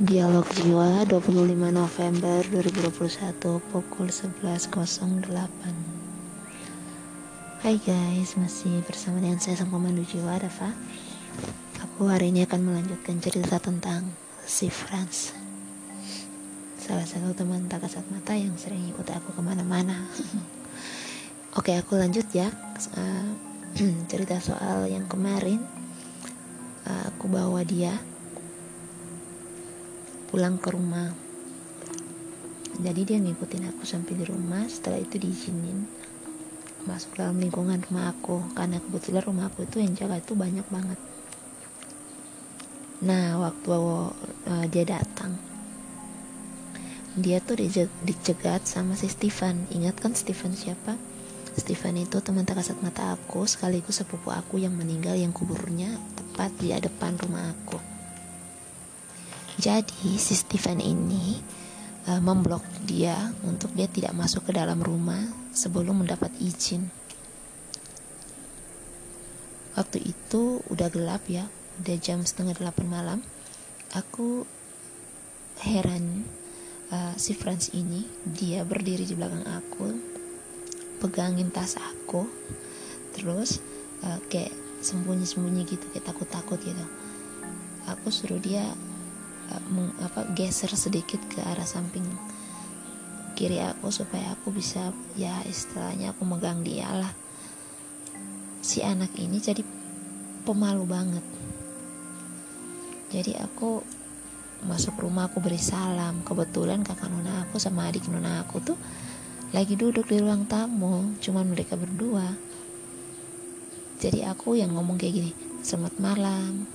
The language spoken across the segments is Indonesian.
Dialog Jiwa 25 November 2021 pukul 11.08 Hai guys, masih bersama dengan saya Sang Pemandu Jiwa, Dava Aku hari ini akan melanjutkan cerita tentang si Franz Salah satu teman tak kasat mata yang sering ikut aku ke mana-mana. Oke, aku lanjut ya. Uh, Cerita soal yang kemarin uh, Aku bawa dia pulang ke rumah. Jadi dia ngikutin aku sampai di rumah. Setelah itu diizinin masuk dalam lingkungan rumah aku. Karena kebetulan rumah aku itu yang jaga itu banyak banget. Nah waktu uh, dia datang dia tuh dicegat sama si Stephen. Ingat kan Stephen siapa? Stephen itu teman tak kasat mata aku sekaligus sepupu aku yang meninggal yang kuburnya tepat di depan rumah aku jadi si Stephen ini uh, memblok dia untuk dia tidak masuk ke dalam rumah sebelum mendapat izin. Waktu itu udah gelap ya, udah jam setengah delapan malam. Aku heran uh, si Franz ini dia berdiri di belakang aku, pegangin tas aku, terus uh, kayak sembunyi-sembunyi gitu, kayak takut-takut gitu. Aku suruh dia meng, apa geser sedikit ke arah samping kiri aku supaya aku bisa ya istilahnya aku megang dia lah. Si anak ini jadi pemalu banget. Jadi aku masuk rumah aku beri salam. Kebetulan kakak nona aku sama adik nona aku tuh lagi duduk di ruang tamu cuman mereka berdua. Jadi aku yang ngomong kayak gini selamat malam.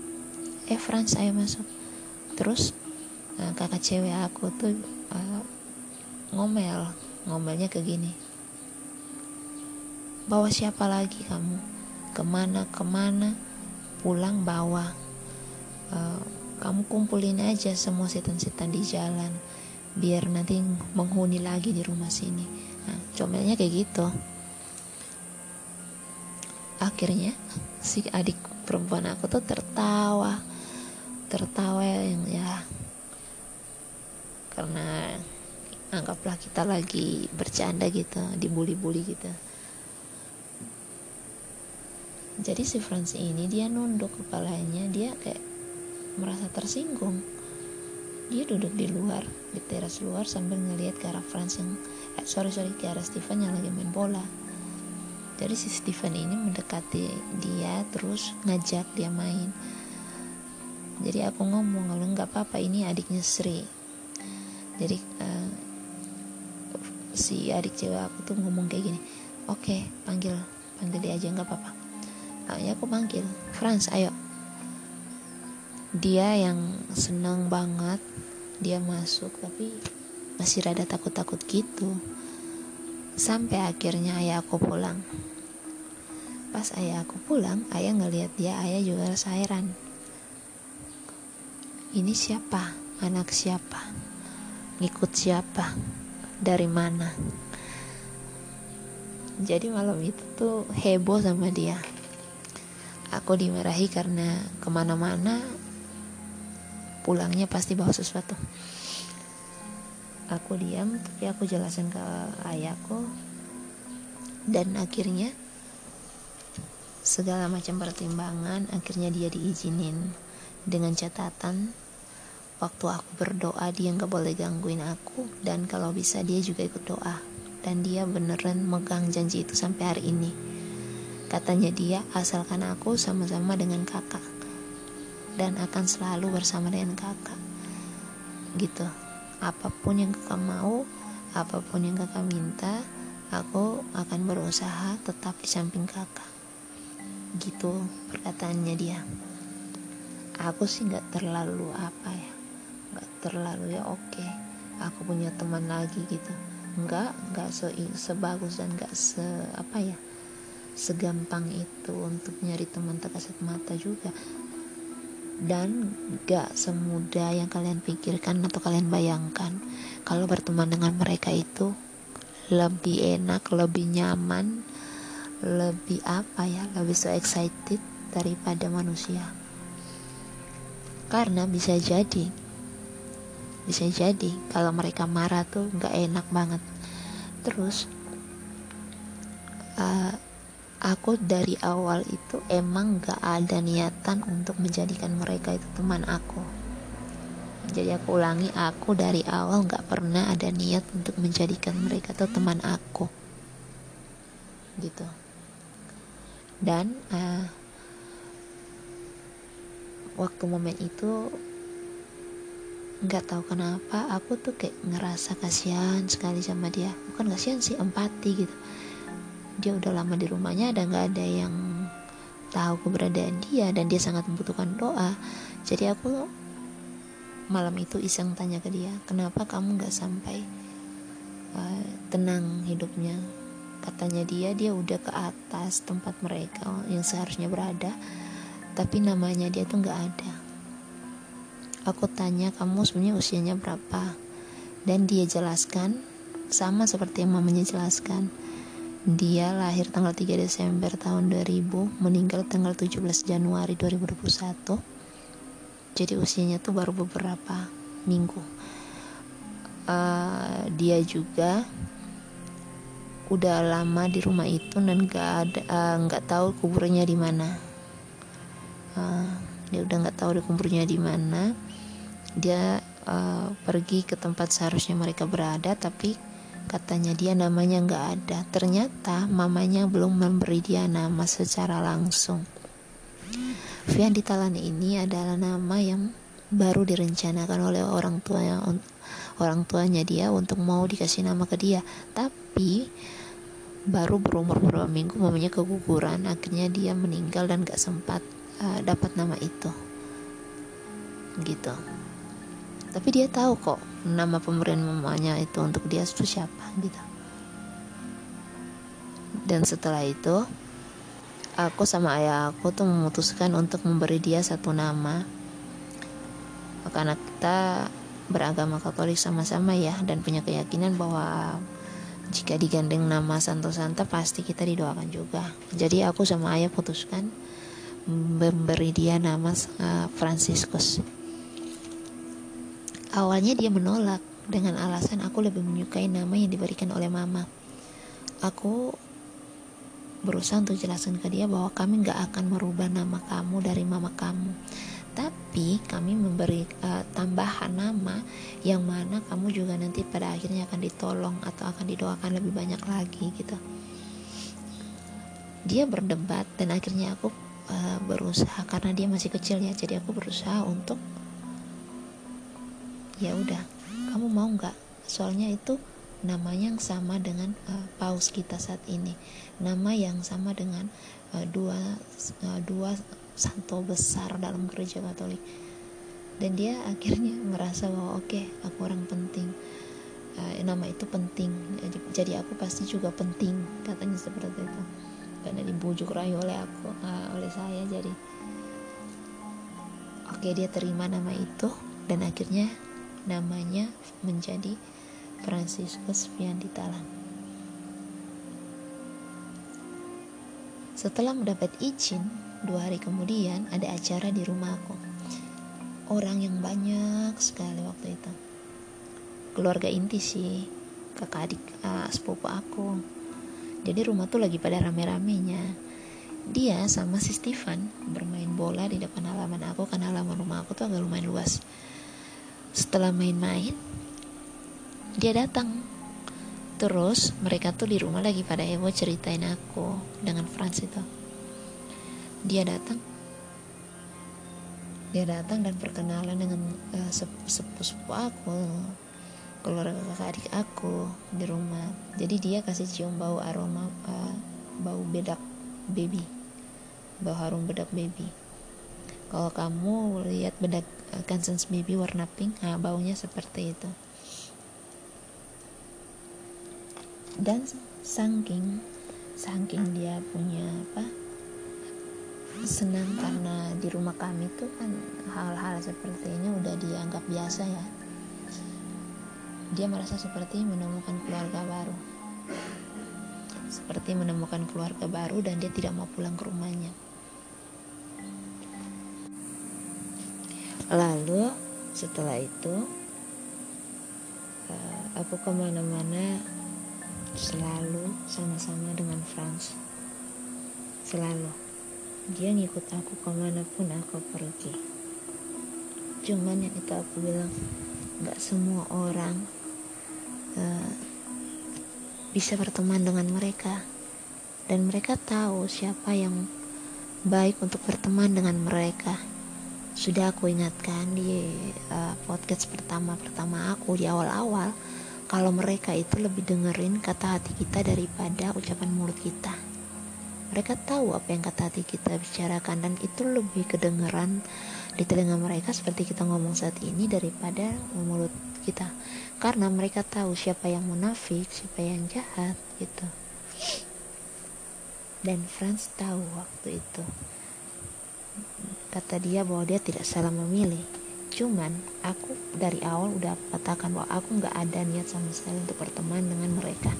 Eh Frans ayo masuk terus uh, kakak cewek aku tuh uh, ngomel ngomelnya ke gini. Bawa siapa lagi kamu? Ke mana ke mana? Pulang bawa. Uh, kamu kumpulin aja semua setan-setan di jalan biar nanti menghuni lagi di rumah sini. Nah comelnya kayak gitu. Akhirnya si adik perempuan aku tuh tertawa tertawa yang ya. Karena anggaplah kita lagi bercanda gitu dibully-bully gitu. Jadi si Franz ini dia nunduk kepalanya dia kayak merasa tersinggung. Dia duduk di luar di teras luar sambil ngelihat ke arah Franz yang eh, sorry sorry ke arah Stephen yang lagi main bola. Jadi si Stephen ini mendekati dia terus ngajak dia main jadi aku ngomong kalau nggak apa-apa ini adiknya Sri. Jadi uh, si adik cewek aku tuh ngomong kayak gini oke okay, panggil panggil dia aja nggak apa-apa. Akhirnya aku panggil Franz ayo. Dia yang senang banget dia masuk tapi masih rada takut-takut gitu. Sampai akhirnya ayah aku pulang. Pas ayah aku pulang ayah ngelihat dia ayah juga rasa heran ini siapa? Anak siapa? Ngikut siapa? Dari mana? Jadi malam itu tuh heboh sama dia. Aku dimarahi karena ke mana-mana pulangnya pasti bawa sesuatu. Aku diam tapi aku jelasin ke ayahku. Dan akhirnya segala macam pertimbangan akhirnya dia diizinin dengan catatan waktu aku berdoa dia nggak boleh gangguin aku. Dan kalau bisa dia juga ikut doa. Dan dia beneran megang janji itu sampai hari ini. Katanya dia asalkan aku sama-sama dengan kakak. Dan akan selalu bersama dengan kakak. Gitu. Apa pun yang kakak mau apa pun yang kakak minta aku akan berusaha tetap di samping kakak. Gitu perkataannya dia. Aku sih nggak terlalu apa ya terlalu ya oke okay, aku punya teman lagi gitu. Nggak nggak se sebagus dan nggak se apa ya segampang itu untuk nyari teman terkasat mata juga. Dan gak semudah yang kalian pikirkan atau kalian bayangkan. Kalau berteman dengan mereka itu lebih enak lebih nyaman lebih apa ya lebih so excited daripada manusia. Karena bisa jadi bisa jadi kalau mereka marah tuh nggak enak banget. Terus uh, aku dari awal itu emang gak ada niatan untuk menjadikan mereka itu teman aku. Jadi aku ulangi aku dari awal gak pernah ada niat untuk menjadikan mereka itu teman aku. Gitu. Dan uh, waktu momen itu nggak tahu kenapa aku tuh kayak ngerasa kasihan sekali sama dia. Bukan kasihan sih empati gitu. Dia udah lama di rumahnya dan nggak ada yang tahu keberadaan dia dan dia sangat membutuhkan doa. Jadi aku malam itu iseng tanya ke dia kenapa kamu nggak sampai uh, tenang hidupnya? Katanya dia dia udah ke atas tempat mereka yang seharusnya berada tapi namanya dia tuh nggak ada aku tanya kamu sebenarnya usianya berapa? Dan dia jelaskan sama seperti yang mamanya jelaskan dia lahir tanggal 3 Desember tahun 2000 meninggal tanggal 17 Januari 2021 jadi usianya tuh baru beberapa minggu. Uh, dia juga udah lama di rumah itu dan gak ada uh, nggak tahu kuburnya di mana. Uh, dia udah nggak tahu di kuburnya di mana. Dia uh, pergi ke tempat seharusnya mereka berada tapi katanya dia namanya nggak ada. Ternyata mamanya belum memberi dia nama secara langsung. Vian di Talan ini adalah nama yang baru direncanakan oleh orang tuanya orang tuanya dia untuk mau dikasih nama ke dia. Tapi baru berumur beberapa minggu mamanya keguguran. Akhirnya dia meninggal dan gak sempat uh, dapat nama itu. Gitu. Tapi dia tahu kok nama pemberian mamanya itu untuk dia itu siapa gitu. Dan setelah itu aku sama ayah aku tuh memutuskan untuk memberi dia satu nama. Karena kita beragama Katolik sama-sama ya dan punya keyakinan bahwa jika digandeng nama Santo Santa pasti kita didoakan juga. Jadi aku sama ayah putuskan memberi dia nama uh, Franciscus Awalnya dia menolak dengan alasan aku lebih menyukai nama yang diberikan oleh mama. Aku berusaha untuk jelaskan ke dia bahwa kami gak akan merubah nama kamu dari mama kamu. Tapi kami memberi uh, tambahan nama yang mana kamu juga nanti pada akhirnya akan ditolong atau akan didoakan lebih banyak lagi gitu. Dia berdebat dan akhirnya aku uh, berusaha karena dia masih kecil ya, jadi aku berusaha untuk ya udah kamu mau nggak? Soalnya itu namanya yang sama dengan uh, paus kita saat ini. Nama yang sama dengan uh, dua uh, dua santo besar dalam gereja Katolik. Dan dia akhirnya merasa bahwa oke okay, aku orang penting. Uh, nama itu penting. Jadi aku pasti juga penting katanya seperti itu karena dibujuk rayu oleh aku uh, oleh saya jadi oke okay, dia terima nama itu dan akhirnya namanya menjadi Franciscus Talang. Setelah mendapat izin, dua hari kemudian ada acara di rumahku. Orang yang banyak sekali waktu itu. Keluarga inti sih, kakak adik uh, sepupu aku. Jadi rumah tuh lagi pada rame-ramenya. Dia sama si Stefan bermain bola di depan halaman aku karena halaman rumah aku tuh agak lumayan luas. Setelah main-main dia datang. Terus mereka tuh di rumah lagi pada heboh ceritain aku dengan Franz itu. Dia datang. Dia datang dan perkenalan dengan uh, sepupu-sepupu aku keluarga kakak adik aku di rumah. Jadi dia kasih cium bau aroma uh, bau bedak baby. Bau harum bedak baby. Kalau kamu lihat bedak Kansas Baby warna pink nah baunya seperti itu. Dan saking saking dia punya apa senang karena di rumah kami tuh kan hal-hal seperti ini udah dianggap biasa ya dia merasa seperti menemukan keluarga baru. Seperti menemukan keluarga baru dan dia tidak mau pulang ke rumahnya. Lalu setelah itu uh, aku ke mana-mana selalu sama-sama dengan Franz selalu. Dia ngikut aku ke mana pun aku pergi. Cuman yang itu aku bilang nggak semua orang uh, bisa berteman dengan mereka. Dan mereka tahu siapa yang baik untuk berteman dengan mereka. Sudah aku ingatkan di uh, podcast pertama pertama aku di awal-awal kalau mereka itu lebih dengerin kata hati kita daripada ucapan mulut kita. Mereka tahu apa yang kata hati kita bicarakan dan itu lebih kedengeran di telinga mereka seperti kita ngomong saat ini daripada mulut kita. Karena mereka tahu siapa yang munafik siapa yang jahat gitu. Dan Franz tahu waktu itu. Kata dia bahwa dia tidak salah memilih. Cuman aku dari awal udah katakan bahwa aku nggak ada niat sama sekali untuk berteman dengan mereka.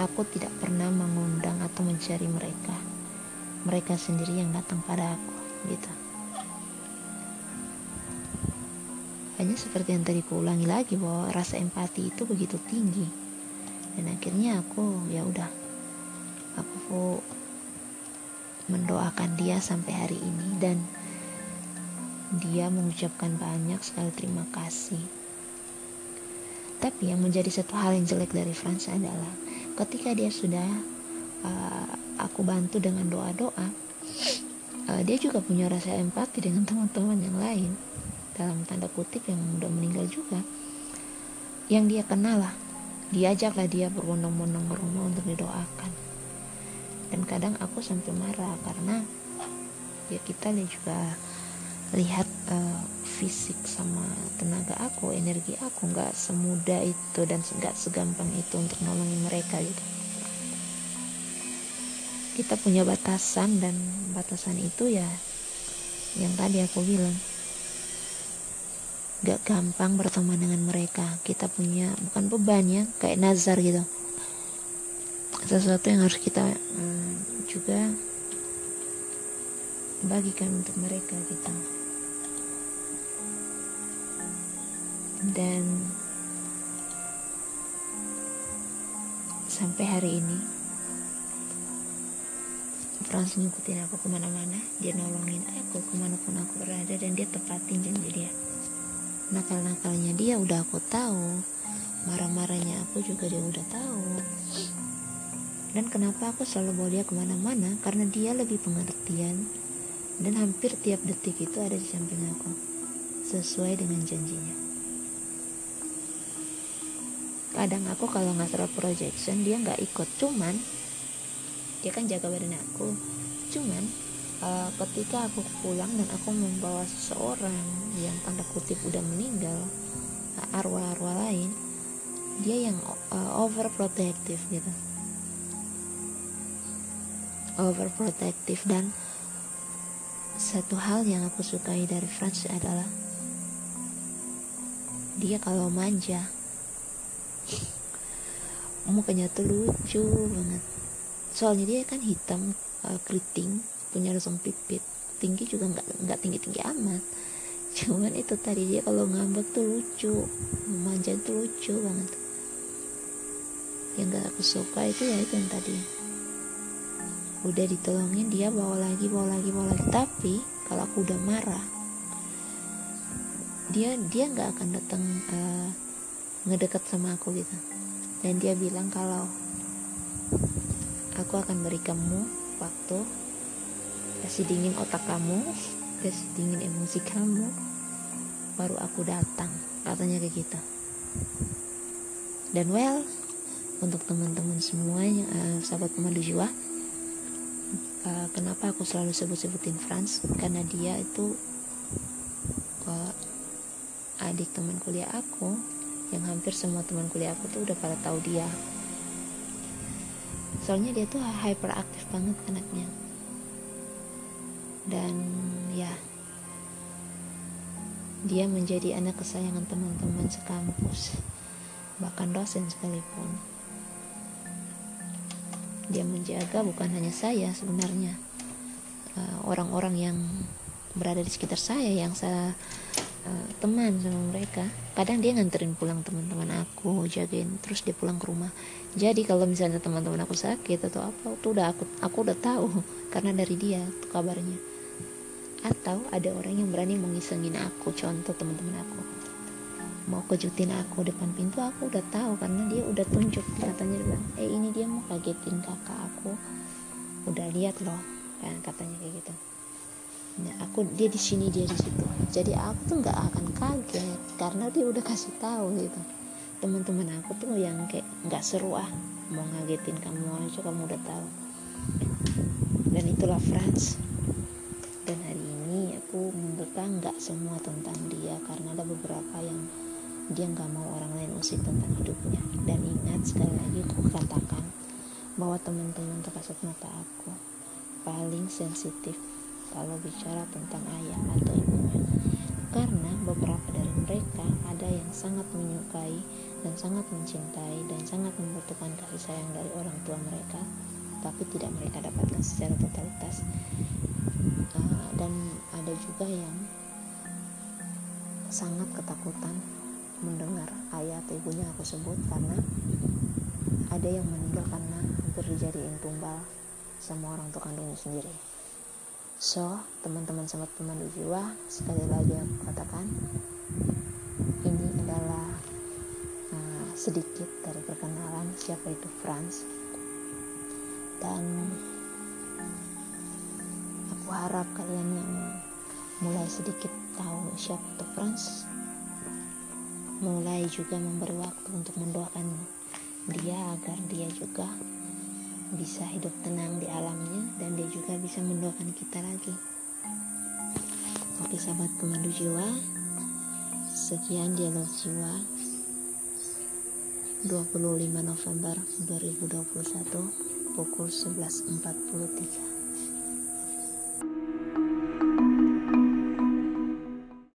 Aku tidak pernah mengundang atau mencari mereka. Mereka sendiri yang datang pada aku gitu. Hanya seperti yang tadi kuulangi lagi bahwa rasa empati itu begitu tinggi. Dan akhirnya aku ya udah aku mendoakan dia sampai hari ini. Dan dia mengucapkan banyak sekali terima kasih. Tapi yang menjadi satu hal yang jelek dari Franz adalah ketika dia sudah uh, aku bantu dengan doa-doa uh, dia juga punya rasa empati dengan teman-teman yang lain. Dalam tanda kutip yang udah meninggal juga. Yang dia kenal lah. Diajaklah dia berbondong-bondong ke rumah untuk didoakan. Dan kadang aku sampai marah karena ya kita juga lihat uh, fisik sama tenaga aku energi aku nggak semudah itu dan nggak segampang itu untuk nolongin mereka gitu kita punya batasan dan batasan itu ya yang tadi aku bilang. Gak gampang berteman dengan mereka. Kita punya bukan beban ya kayak nazar gitu. Sesuatu yang harus kita hmm, juga bagikan untuk mereka gitu. Dan sampai hari ini Frans ngikutin aku ke mana-mana dia nolongin aku ke mana pun aku berada dan dia tepatin janji dia. Nakal-nakalnya dia udah aku tahu marah-marahnya aku juga dia udah tahu. Dan kenapa aku selalu bawa dia ke mana-mana? Karena dia lebih pengertian dan hampir tiap detik itu ada di samping aku sesuai dengan janjinya. Kadang aku kalau nggak terlalu projection dia nggak ikut. Cuman dia kan jaga badan aku. Cuman uh, ketika aku pulang dan aku membawa seseorang yang tanda kutip udah meninggal arwah-arwah lain dia yang uh, overprotective gitu. Overprotective dan satu hal yang aku sukai dari Franz adalah dia kalau manja mukanya tuh lucu banget soalnya dia kan hitam uh, keriting punya rasung pipit. Tinggi juga nggak nggak tinggi tinggi amat. Cuman itu tadi dia kalau ngambek tuh lucu. Manja tuh lucu banget. Yang gak aku suka itu ya itu yang tadi. Udah ditolongin dia bawa lagi bawa lagi bawa lagi. Tapi kalau aku udah marah dia dia nggak akan datang uh, ngedeket sama aku gitu. Dan dia bilang kalau aku akan beri kamu waktu kasih dingin otak kamu kasih dingin emosi kamu baru aku datang katanya ke kita dan well untuk teman-teman semuanya uh, sahabat pemandu jiwa uh, kenapa aku selalu sebut-sebutin Franz karena dia itu uh, adik teman kuliah aku yang hampir semua teman kuliah aku tuh udah pada tahu dia soalnya dia tuh hyperaktif banget anaknya. Dan ya. Dia menjadi anak kesayangan teman-teman sekampus. Bahkan dosen sekalipun. Dia menjaga bukan hanya saya sebenarnya. Eh, orang-orang yang berada di sekitar saya yang saya uh, teman sama mereka. Kadang dia nganterin pulang teman-teman aku jagain terus dia pulang ke rumah. Jadi kalau misalnya teman-teman aku sakit atau apa tuh udah aku aku udah tahu karena dari dia tuh kabarnya. Atau ada orang yang berani mengisengin aku contoh teman-teman aku. Mau kejutin aku depan pintu aku udah tahu karena dia udah tunjuk. Katanya bilang eh ini dia mau kagetin kakak aku. Udah lihat loh kan katanya kayak gitu nah aku dia di sini dia di situ. Jadi aku tuh nggak akan kaget karena dia udah kasih tahu gitu. Teman-teman aku tuh yang kayak nggak seru ah mau ngagetin kamu aja kamu udah tahu. Dan itulah Franz dan hari ini aku membuka nggak semua tentang dia karena ada beberapa yang dia nggak mau orang lain usik tentang hidupnya. Dan ingat sekali lagi aku katakan bahwa teman-teman terkasut mata aku paling sensitif kalau bicara tentang ayah atau ibunya. Karena beberapa dari mereka ada yang sangat menyukai dan sangat mencintai dan sangat membutuhkan kasih sayang dari orang tua mereka tapi tidak mereka dapatkan secara totalitas. Uh, dan ada juga yang sangat ketakutan mendengar ayah atau ibunya aku sebut karena ada yang meninggal karena hampir dijadiin tumbal. Sama orang tua kandungnya sendiri So, teman-teman sahabat pemandu jiwa, sekali lagi aku katakan, ini adalah uh, sedikit dari perkenalan siapa itu Franz. Dan aku harap kalian yang mulai sedikit tahu siapa itu Franz, mulai juga memberi waktu untuk mendoakan dia agar dia juga bisa hidup tenang di alamnya dan dia juga bisa mendoakan kita lagi. Oke sahabat pemandu jiwa sekian dialog jiwa. 25 November 2021 pukul 11.43